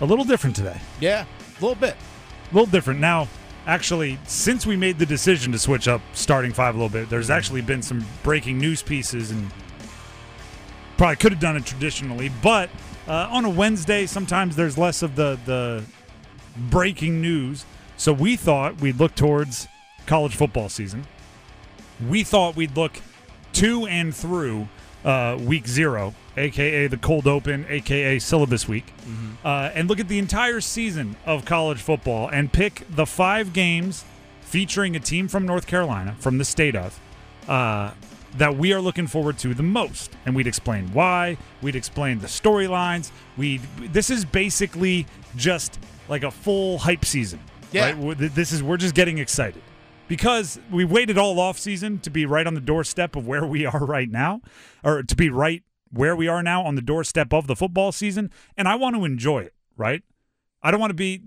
a little different today. Yeah, a little bit. A little different. Now, actually, since we made the decision to switch up starting five a little bit, there's actually been some breaking news pieces and probably could have done it traditionally, but uh, on a Wednesday, sometimes there's less of the the breaking news. So we thought we'd look towards college football season. We thought we'd look to and through uh, week zero, aka the cold open, aka syllabus week, uh, and look at the entire season of college football and pick the five games featuring a team from North Carolina, from the state of, uh, that we are looking forward to the most. And we'd explain why. We'd explain the storylines. We this is basically just like a full hype season. Yeah. Right? This is we're just getting excited because we waited all off season to be right on the doorstep of where we are right now, or to be right where we are now on the doorstep of the football season, and I want to enjoy it. Right? I don't want to be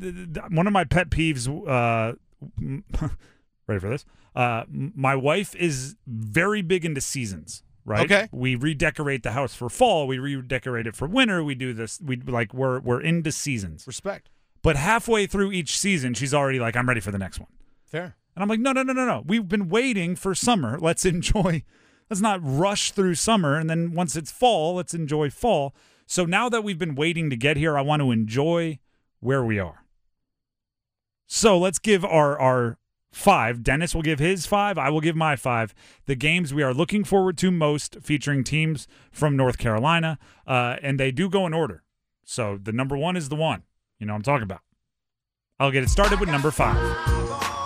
one of my pet peeves. Uh, ready for this? Uh, my wife is very big into seasons. Right. Okay. We redecorate the house for fall. We redecorate it for winter. We do this. We like we're we're into seasons. Respect. But halfway through each season, she's already like, "I'm ready for the next one." Fair. And I'm like, no, no, no, no, no. We've been waiting for summer. Let's enjoy. Let's not rush through summer. And then once it's fall, let's enjoy fall. So now that we've been waiting to get here, I want to enjoy where we are. So let's give our our five. Dennis will give his five. I will give my five. The games we are looking forward to most, featuring teams from North Carolina, uh, and they do go in order. So the number one is the one. You know I'm talking about. I'll get it started with number five.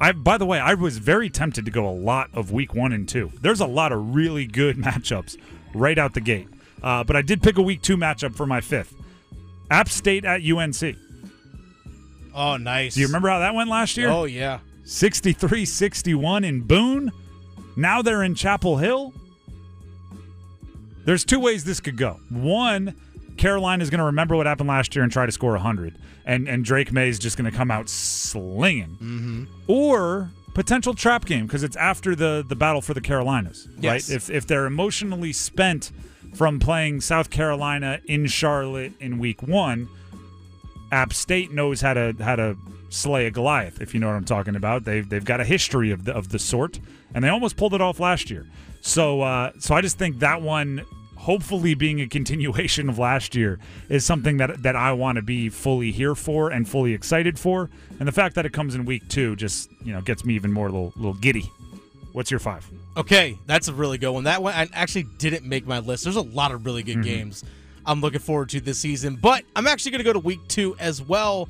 I by the way, I was very tempted to go a lot of week one and two. There's a lot of really good matchups right out the gate. Uh, but I did pick a week two matchup for my fifth. App State at UNC. Oh, nice. Do you remember how that went last year? Oh, yeah. 63 61 in Boone. Now they're in Chapel Hill. There's two ways this could go. One, Carolina is going to remember what happened last year and try to score 100, and, and Drake Maye is just going to come out slinging. Mm-hmm. Or potential trap game because it's after the, the battle for the Carolinas, Yes. right? If, if they're emotionally spent from playing South Carolina in Charlotte in week one, App State knows how to how to slay a Goliath, if you know what I'm talking about. They've they've got a history of the of the sort, and they almost pulled it off last year. So uh, so I just think that one, hopefully being a continuation of last year, is something that that I want to be fully here for and fully excited for. And the fact that it comes in week two just you know gets me even more little little giddy. What's your five? Okay, that's a really good one. That one I actually didn't make my list. There's a lot of really good mm-hmm. games I'm looking forward to this season, but I'm actually going to go to week two as well.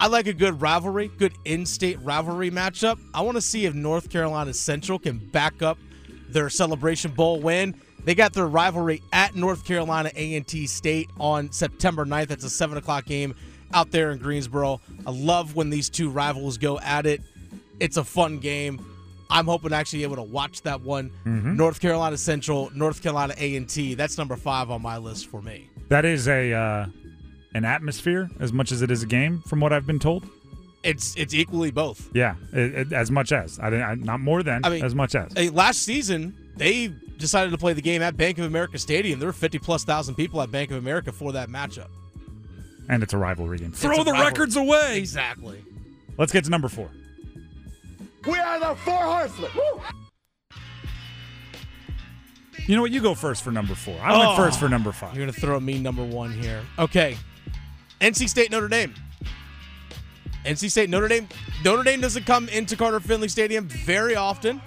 I like a good rivalry, good in-state rivalry matchup. I want to see if North Carolina Central can back up their Celebration Bowl win. They got their rivalry at North Carolina A&T State on September 9th. That's a seven o'clock game out there in Greensboro. I love when these two rivals go at it. It's a fun game. I'm hoping to actually be able to watch that one. North Carolina Central, North Carolina A&T. That's number five on my list for me. That is a uh, an atmosphere as much as it is a game, from what I've been told. It's it's equally both. Yeah, it, it- as much as I, didn't- I not more than I mean, as much as. Last season, they decided to play the game at Bank of America Stadium. There were 50 plus thousand people at Bank of America for that matchup. and it's a rivalry game. It's Throw a the rivalry. records away. Exactly. Let's get to number four. We are the four horsemen. You know what? You go first for number four. I went Oh. first for number five. You're going to throw me number one here. Okay. NC State, Notre Dame. NC State, Notre Dame. Notre Dame doesn't come into Carter Finley Stadium very often.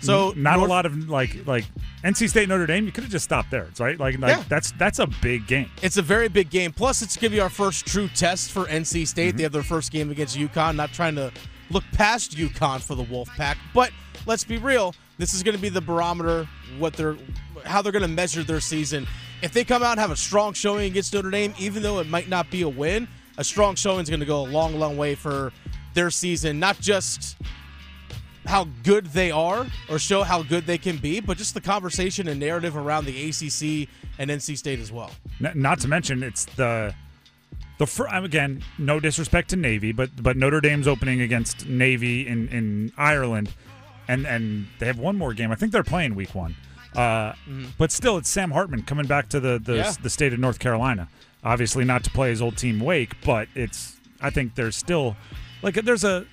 So not North- a lot of like like NC State Notre Dame. You could have just stopped there, right? Like like Yeah. that's that's a big game. It's a very big game. Plus, it's to be our first true test for NC State. They mm-hmm. have their first game against UConn. Not trying to look past UConn for the Wolfpack, but let's be real. This is going to be the barometer what they're how they're going to measure their season. If they come out and have a strong showing against Notre Dame, even though it might not be a win, a strong showing is going to go a long, long way for their season. Not just how good they are or show how good they can be, but just the conversation and narrative around the ACC and NC State as well. Not to mention it's the the fir- again no disrespect to Navy, but but Notre Dame's opening against Navy in in Ireland, and and they have one more game. I think they're playing week one. Uh, But still, it's Sam Hartman coming back to the the, Yeah. the state of North Carolina. Obviously, not to play his old team Wake, but it's. I think there's still like there's a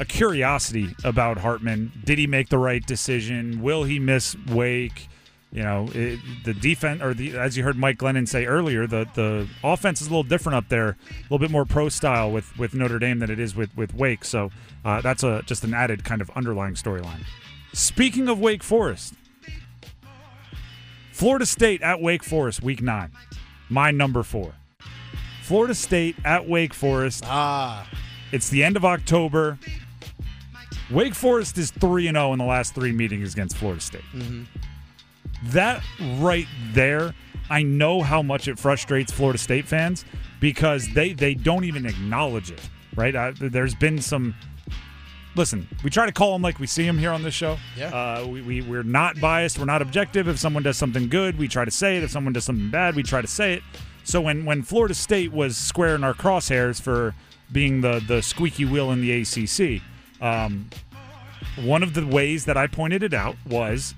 a curiosity about Hartman. Did he make the right decision? Will he miss Wake? You know, it, the defense, or the as you heard Mike Glennon say earlier, the the offense is a little different up there, a little bit more pro style with with Notre Dame than it is with with Wake. So uh, that's a just an added kind of underlying storyline. Speaking of Wake Forest, Florida State at Wake Forest, Week Nine, my number four. Florida State at Wake Forest. Ah, It's the end of October. Wake Forest is 3 and 0 in the last 3 meetings against Florida State. That right there, I know how much it frustrates Florida State fans because they they don't even acknowledge it, right? Uh, there's been some Listen, we try to call them like we see them here on this show. Yeah. Uh, we, we, we're not biased. We're not objective. If someone does something good, we try to say it. If someone does something bad, we try to say it. So when, when Florida State was squaring our crosshairs for being the, the squeaky wheel in the ACC, um, one of the ways that I pointed it out was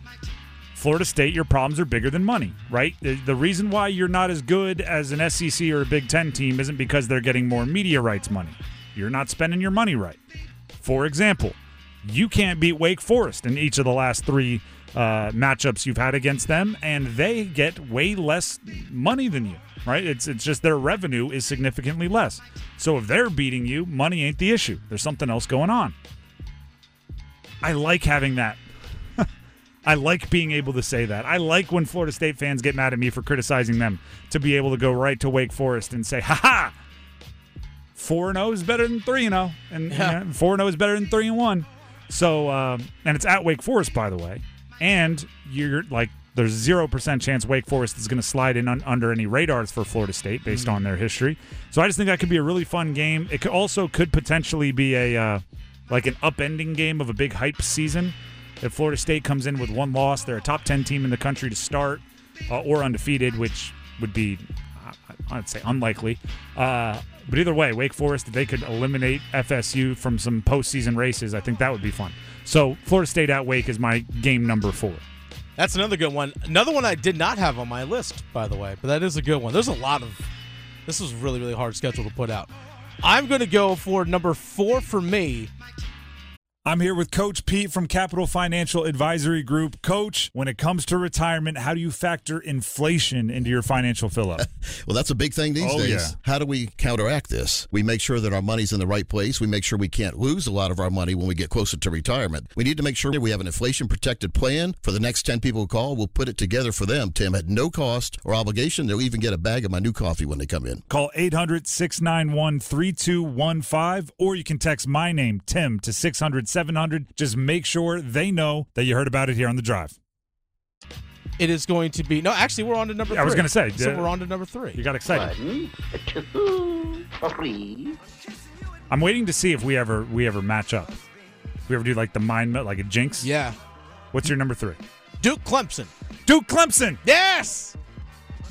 Florida State, your problems are bigger than money, right? The, the reason why you're not as good as an SEC or a Big Ten team isn't because they're getting more media rights money. You're not spending your money right. For example, you can't beat Wake Forest in each of the last three uh, matchups you've had against them, and they get way less money than you. Right? It's it's just their revenue is significantly less. So if they're beating you, money ain't the issue. There's something else going on. I like having that. I like being able to say that. I like when Florida State fans get mad at me for criticizing them to be able to go right to Wake Forest and say, "Ha ha, four and zero is better than three and zero, and Yeah. four and zero is better than three and one." So, um, and it's at Wake Forest, by the way, and you're like, there's zero percent chance Wake Forest is going to slide in un- under any radars for Florida State based on their history. So I just think that could be a really fun game. It could also could potentially be a uh, like an upending game of a big hype season. If Florida State comes in with one loss, they're a top ten team in the country to start, uh, or undefeated, which would be I'd say unlikely. Uh, but either way, Wake Forest, if they could eliminate FSU from some postseason races, I think that would be fun. So Florida State at Wake is my game number four. That's another good one. Another one I did not have on my list, by the way, but that is a good one. There's a lot of. This was really really hard schedule to put out. I'm going to go for number four for me. I'm here with Coach Pete from Capital Financial Advisory Group. Coach, when it comes to retirement, how do you factor inflation into your financial fill up? Well, that's a big thing these Oh, days. yeah. How do we counteract this? We make sure that our money's in the right place. We make sure we can't lose a lot of our money when we get closer to retirement. We need to make sure we have an inflation protected plan for the next 10 people who call. We'll put it together for them, Tim, at no cost or obligation. They'll even get a bag of my new coffee when they come in. Call 800 691 3215, or you can text my name, Tim, to 600 700. Just make sure they know that you heard about it here on the drive. It is going to be no. Actually, we're on to number. Yeah, I was gonna say, So uh, we're on to number three. You got excited. One, two, three. I'm waiting to see if we ever we ever match up. We ever do like the mind melt, like a jinx? yeah, What's your number three? Duke Clemson. Duke Clemson. Yes,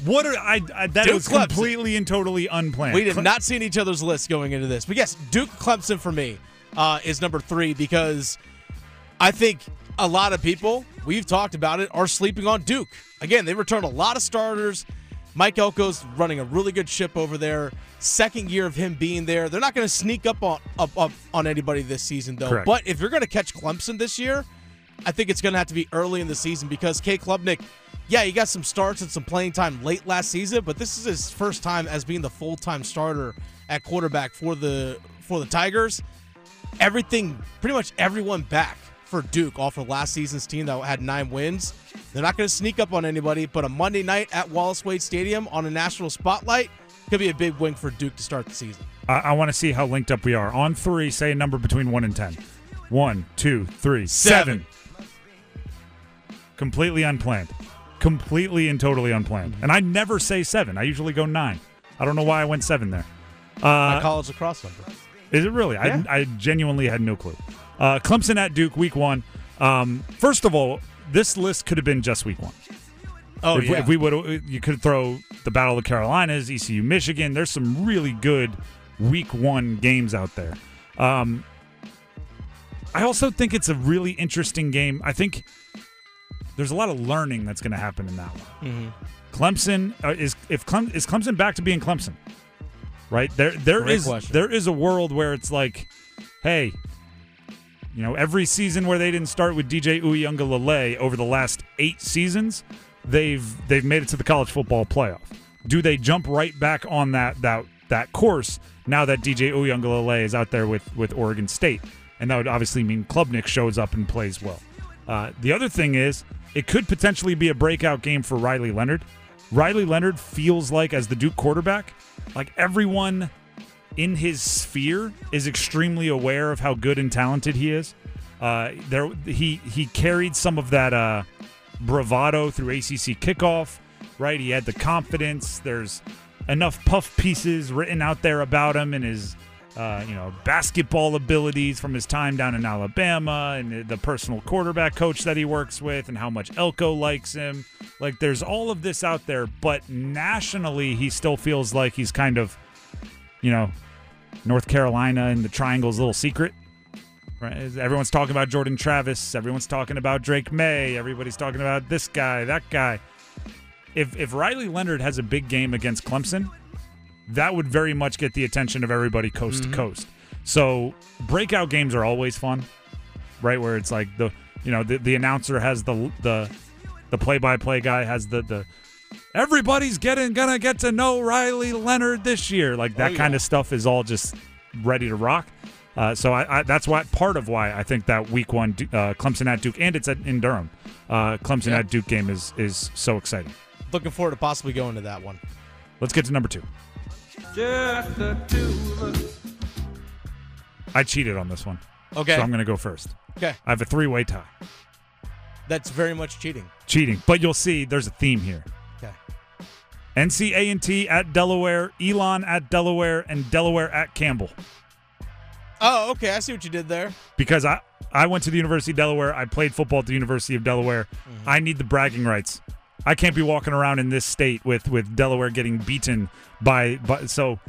What are I? I that Duke was Clemson. completely and totally unplanned. we did Cle- not see each other's list going into this, but yes, Duke Clemson for me uh, is number three because I think a lot of people we've talked about it are sleeping on Duke. Again, they returned a lot of starters. Mike Elko's running a really good ship over there. Second year of him being there, they're not going to sneak up on up, up on anybody this season though. Correct. But if you're going to catch Clemson this year, I think it's going to have to be early in the season because K. Klubnik, yeah, he got some starts and some playing time late last season, but this is his first time as being the full time starter at quarterback for the for the Tigers. Everything, pretty much everyone back for Duke off of last season's team that had nine wins. They're not going to sneak up on anybody, but a Monday night at Wallace Wade Stadium on a national spotlight could be a big win for Duke to start the season. I, I want to see how linked up we are. On three, say a number between one and ten. One, two, three, Seven. seven. Completely unplanned. Completely and totally unplanned. And I never say seven. I usually go nine. I don't know why I went seven there. My Uh, college lacrosse number. Is it really? Yeah. I, I genuinely had no clue. Uh, Clemson at Duke, week one. Um, first of all, this list could have been just week one. Oh if, yeah, if we would, you could throw the Battle of the Carolinas, ECU, Michigan. There's some really good Week One games out there. Um, I also think it's a really interesting game. I think there's a lot of learning that's going to happen in that one. Mm-hmm. Clemson uh, is if Clem, is Clemson back to being Clemson, right? There there is there is a world where it's like, hey, you know, every season where they didn't start with DJ Uiagalelei over the last eight seasons, they've they've made it to the college football playoff. Do they jump right back on that that that course now that DJ Uiagalelei is out there with with Oregon State? And that would obviously mean Klubnik shows up and plays well. Uh, the other thing is, it could potentially be a breakout game for Riley Leonard. Riley Leonard feels like, as the Duke quarterback, like everyone in his sphere is extremely aware of how good and talented he is. Uh, there, he he carried some of that uh, bravado through ACC kickoff, right? He had the confidence. There's enough puff pieces written out there about him and his, uh, you know, basketball abilities from his time down in Alabama and the personal quarterback coach that he works with and how much Elko likes him. Like, there's all of this out there, but nationally, he still feels like he's kind of, you know, North Carolina and the triangle's little secret. Right? Everyone's talking about Jordan Travis. Everyone's talking about Drake Maye. Everybody's talking about this guy, that guy. If if Riley Leonard has a big game against Clemson, that would very much get the attention of everybody coast to coast. So breakout games are always fun, right? Where it's like the you know the, the announcer has the the the play by play guy has the the everybody's getting gonna get to know Riley Leonard this year. Like that Oh, kind of stuff is all just ready to rock. Uh, so I, I, that's why part of why I think that week one uh, Clemson at Duke and it's at, in Durham. Uh, Clemson Yeah. at Duke game is is so exciting. Looking forward to possibly going to that one. Let's get to number two. I cheated on this one, Okay. so I'm going to go first. okay. I have a three way tie. That's very much cheating. Cheating, but you'll see there's a theme here. Okay. NCA&T at Delaware, Elon at Delaware, and Delaware at Campbell. Oh, okay. I see what you did there. Because I I went to the University of Delaware. I played football at the University of Delaware. Mm-hmm. I need the bragging rights. I can't be walking around in this state with with Delaware getting beaten by. by so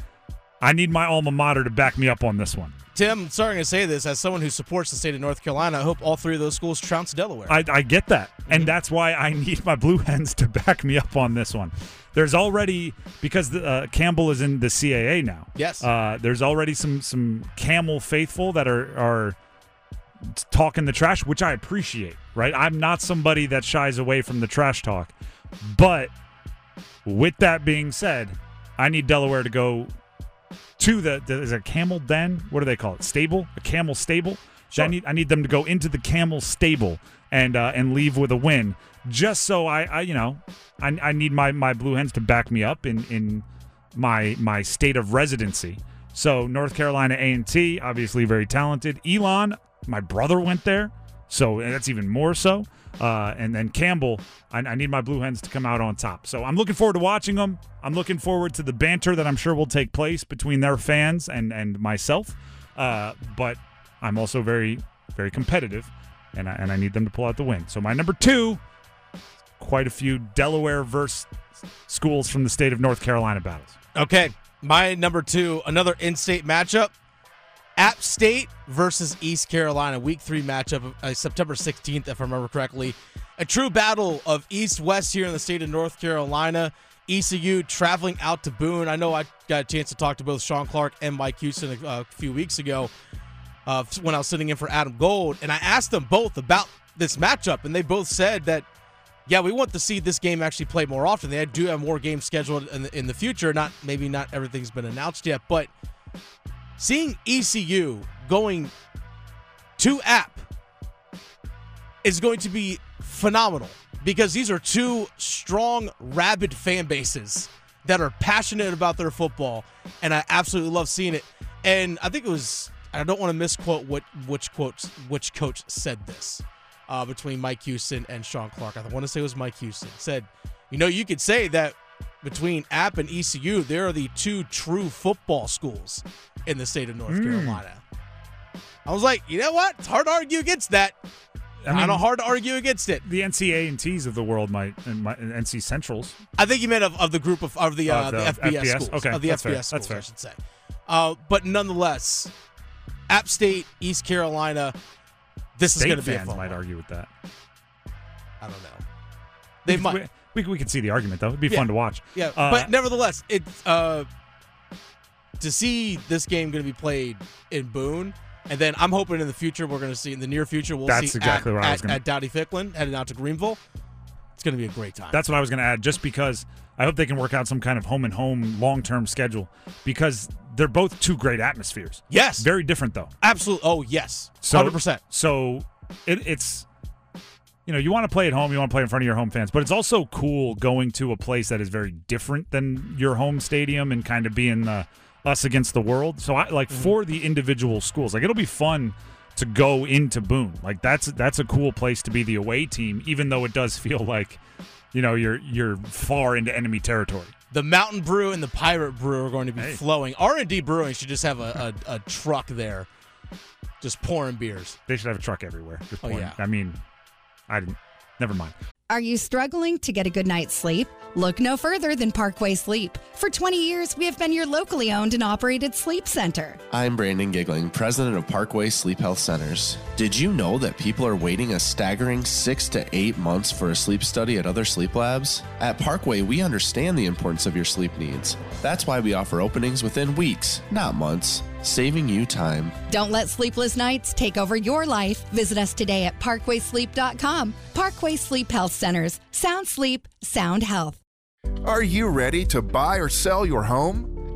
I need my alma mater to back me up on this one. Tim, sorry to say this, as someone who supports the state of North Carolina, I hope all three of those schools trounce Delaware. I, I get that, and that's why I need my Blue Hens to back me up on this one. There's already because the, uh, Campbell is in the CAA now. Yes. Uh, there's already some some Camel faithful that are are talking the trash, which I appreciate. Right, I'm not somebody that shies away from the trash talk, but with that being said, I need Delaware to go to the, the is it a camel den? What do they call it? Stable? A camel stable? I need I need them to go into the camel stable and uh, and leave with a win, just so I, I you know I, I need my my blue hens to back me up in in my my state of residency. So North Carolina A and T, obviously very talented. Elon, my brother went there, so that's even more so. Uh, and then Campbell, I, I need my Blue Hens to come out on top. So I'm looking forward to watching them. I'm looking forward to the banter that I'm sure will take place between their fans and and myself. Uh, but I'm also very very competitive, and I, and I need them to pull out the win. So my number two, quite a few Delaware versus schools from the state of North Carolina battles. Okay, my number two, another in-state matchup: App State versus East Carolina, Week Three matchup, uh, September 16th, if I remember correctly. A true battle of East-West here in the state of North Carolina. ECU traveling out to Boone. I know I got a chance to talk to both Shawn Clark and Mike Houston a, a few weeks ago uh, when I was sitting in for Adam Gold, and I asked them both about this matchup, and they both said that yeah, we want to see this game actually play more often. They do have more games scheduled in the, in the future. Not maybe not everything's been announced yet, but seeing ECU going to App is going to be phenomenal because these are two strong, rabid fan bases that are passionate about their football, and I absolutely love seeing it. And I think it was I don't want to misquote what which quotes which coach said this uh, between Mike Houston and Shawn Clark. I want to say it was Mike Houston said, you know, you could say that between App and ECU, there are the two true football schools in the state of North Carolina. I was like, you know what? It's hard to argue against that. I I mean- don't hard to argue against it. The NCA and T's of the world might and, might, and NC Centrals. I think you meant of, of the group of of the uh, Of the, the FBS, FBS? schools. Okay, of the FBS fair. schools, That's fair. I should say. Uh, but nonetheless, App State, East Carolina. This is going to be a fun might one. argue with that. I don't know. They we, might. We, we, we could see the argument though. It'd be Yeah. fun to watch. Yeah, Uh, but nevertheless, it's uh, to see this game going to be played in Boone, and then I'm hoping in the future we're going to see in the near future we'll That's see exactly at, what I was at, gonna- at Dowdy Ficklen heading out to Greenville. It's going to be a great time. That's what I was going to add, just because I hope they can work out some kind of home and home long term schedule because they're both two great atmospheres. yes, Very different though. absolutely. Oh yes, So hundred percent. So it, it's you know you want to play at home, you want to play in front of your home fans, but it's also cool going to a place that is very different than your home stadium and kind of being the us against the world. So I like Mm-hmm. for the individual schools, like it'll be fun to go into Boone. Like that's that's a cool place to be the away team, even though it does feel like you know you're you're far into enemy territory. The Mountain Brew and the Pirate Brew are going to be Hey. flowing. R and D Brewing should just have a, a, a truck there, just pouring beers. They should have a truck everywhere. Just Oh, yeah. I mean, I didn't. Never mind. Are you struggling to get a good night's sleep? Look no further than Parkway Sleep. For 20 years, we have been your locally owned and operated sleep center. I'm Brandon Giggling, president of Parkway Sleep Health Centers. Did you know that people are waiting a staggering six to eight months for a sleep study at other sleep labs? At Parkway, we understand the importance of your sleep needs. That's why we offer openings within weeks, not months, saving you time. Don't let sleepless nights take over your life. Visit us today at parkwaysleep.com. Parkway Sleep Health Centers. Sound sleep, sound health. Are you ready to buy or sell your home?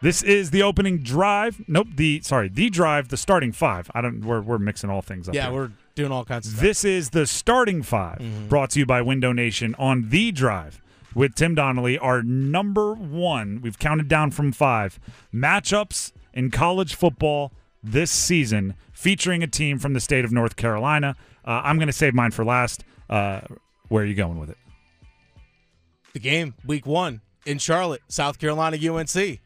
This is the opening drive. Nope, the sorry, the drive, the starting five. I don't. We're we're mixing all things up. Yeah, here. we're doing all kinds of stuff. This is the starting 5 brought to you by Window Nation on the drive with Tim Donnelly. Our number one. We've counted down from five matchups in college football this season, featuring a team from the state of North Carolina. Uh, I'm going to save mine for last. Uh, where are you going with it? the game, week one in Charlotte, South Carolina, UNC. It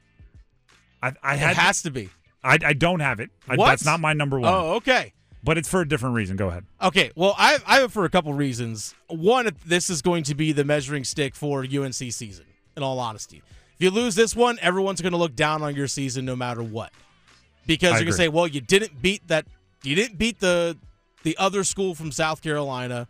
I, I had. has to be. I, I don't have it. I, What? that's not my number one. Oh, okay. But it's for a different reason. Go ahead. Okay, well, I, I have it for a couple reasons. One, this is going to be the measuring stick for UNC season. In all honesty, if you lose this one, everyone's going to look down on your season no matter what, because I you're going to say, "Well, you didn't beat that. You didn't beat the the other school from South Carolina.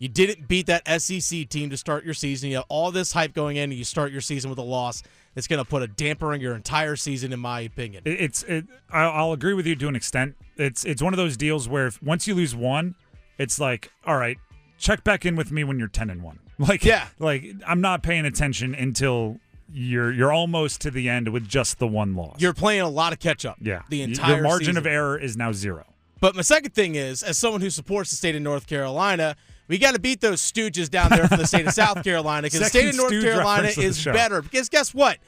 You didn't beat that SEC team to start your season. You have all this hype going in, and you start your season with a loss. It's going to put a damper on your entire season, in my opinion. It's it. I- I'll agree with you to an extent. It's it's one of those deals where if, once you lose one, it's like, all right, check back in with me when you're ten and one. Like Yeah. like I'm not paying attention until you're you're almost to the end with just the one loss. You're playing a lot of catch up. yeah. the entire your margin of error is now zero. But my second thing is, as someone who supports the state of North Carolina, we got to beat those stooges down there from the state of South Carolina because the state of North Carolina reference of the is better. Because guess what?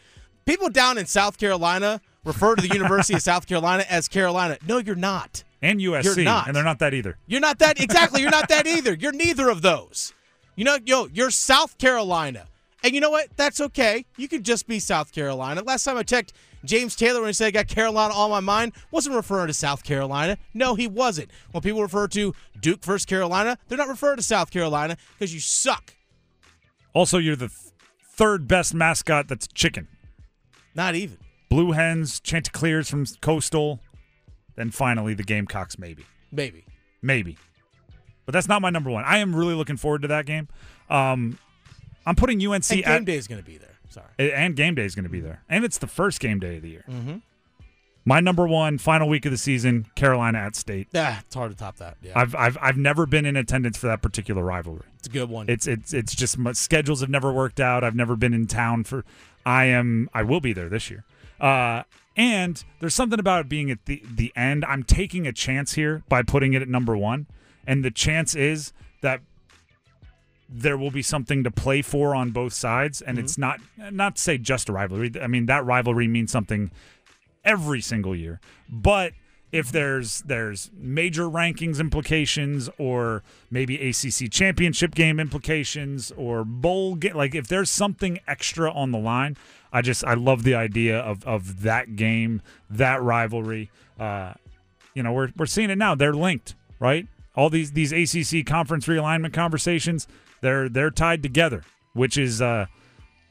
People down in South Carolina refer to the University of South Carolina as Carolina. No, you're not. And USC, not. and they're not that either. You're not that exactly. You're not that either. You're neither of those. You know, yo, you're South Carolina, and you know what? That's okay. You could just be South Carolina. Last time I checked, James Taylor when he said I got Carolina on my mind wasn't referring to South Carolina. No, he wasn't. When people refer to Duke versus Carolina, they're not referring to South Carolina because you suck. Also, you're the th- third best mascot that's chicken. Not even. Blue Hens, Chanticleers from Coastal, then finally the Gamecocks. Maybe. Maybe. Maybe. But that's not my number one. I am really looking forward to that game. Um, I'm putting UNC And game at, day is going to be there. Sorry. and game day is going to be there, and it's the first game day of the year. Mm-hmm. My number one final week of the season, Carolina at State. Yeah, it's hard to top that. Yeah, I've I've I've never been in attendance for that particular rivalry. it's a good one. It's it's it's just my schedules have never worked out. I've never been in town for. I am. I will be there this year. Uh, and there's something about it being at the the end. I'm taking a chance here by putting it at number one, and the chance is that there will be something to play for on both sides, and it's not not to say just a rivalry. I mean that rivalry means something every single year, but if there's there's major rankings implications or maybe ACC championship game implications or bowl game like if there's something extra on the line I just I love the idea of of that game that rivalry. Uh you know we're we're seeing it now. They're linked right? All these these ACC conference realignment conversations they're they're tied together which is uh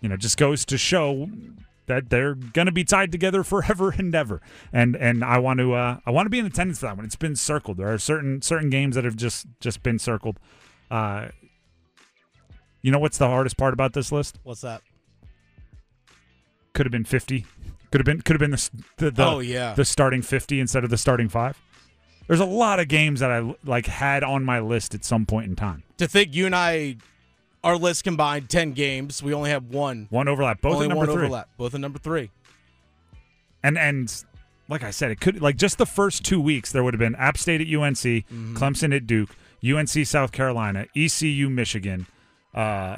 you know just goes to show that they're going to be tied together forever and ever. And and I want to uh, I want to be in attendance for that one. It's been circled. There are certain certain games that have just just been circled. Uh, you know what's the hardest part about this list? What's that? Could have been fifty. Could have been could have been the the, the Oh, yeah. the starting fifty instead of the starting five. There's a lot of games that I like had on my list at some point in time. To think you and I, our list combined ten games. We only have one. One overlap, both only number one three. overlap. Both at number three. And and like I said, it could like just the first two weeks there would have been App State at UNC, Mm-hmm. Clemson at Duke, UNC South Carolina, ECU Michigan. Uh,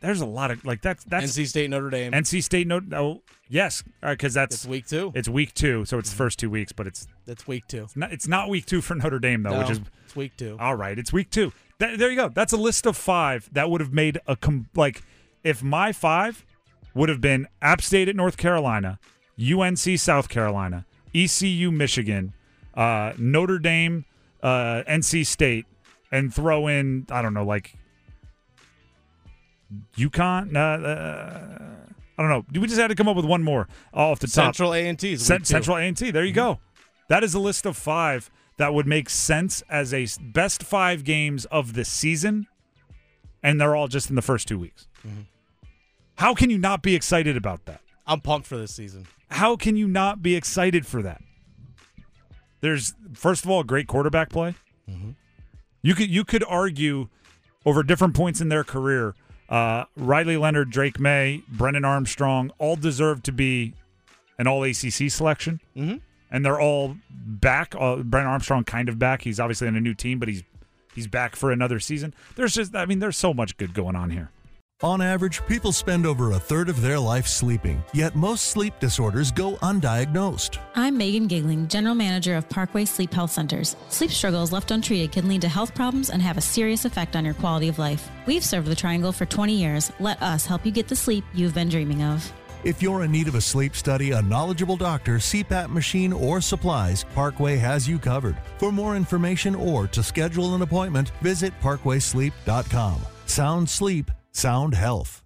there's a lot of like that's that's NC State, Notre Dame. NC State. No, oh yes, because that's it's week two. it's week two, so it's the first two weeks, but it's That's week two. not it's not week two for Notre Dame though, No, which is it's week two. all right. It's week two. Th- there you go. That's a list of five that would have made a com- like if my five would have been App State at North Carolina, UNC South Carolina, ECU Michigan, uh, Notre Dame, uh, NC State, and throw in I don't know like UConn. Uh, uh, I don't know. We just had to come up with one more off the top. Central A and T is Cent- week two. Central A&T. There you go. That is a list of five that would make sense as a best five games of the season, and they're all just in the first two weeks. Mm-hmm. How can you not be excited about that? I'm pumped for this season. How can you not be excited for that? There's first of all a great quarterback play. Mm-hmm. You could you could argue over different points in their career. Uh, Riley Leonard, Drake Maye, Brennan Armstrong all deserve to be an All ACC selection, Mhm. And they're all back. Uh, Brennan Armstrong kind of back. He's obviously on a new team, but he's he's back for another season. There's just I mean, there's so much good going on here. On average, people spend over a third of their life sleeping, yet most sleep disorders go undiagnosed. I'm Megan Gigling, General Manager of Parkway Sleep Health Centers. Sleep struggles left untreated can lead to health problems and have a serious effect on your quality of life. We've served the Triangle for 20 years. Let us help you get the sleep you've been dreaming of. If you're in need of a sleep study, a knowledgeable doctor, CPAP machine, or supplies, Parkway has you covered. For more information or to schedule an appointment, visit parkwaysleep.com. Sound sleep, sound health.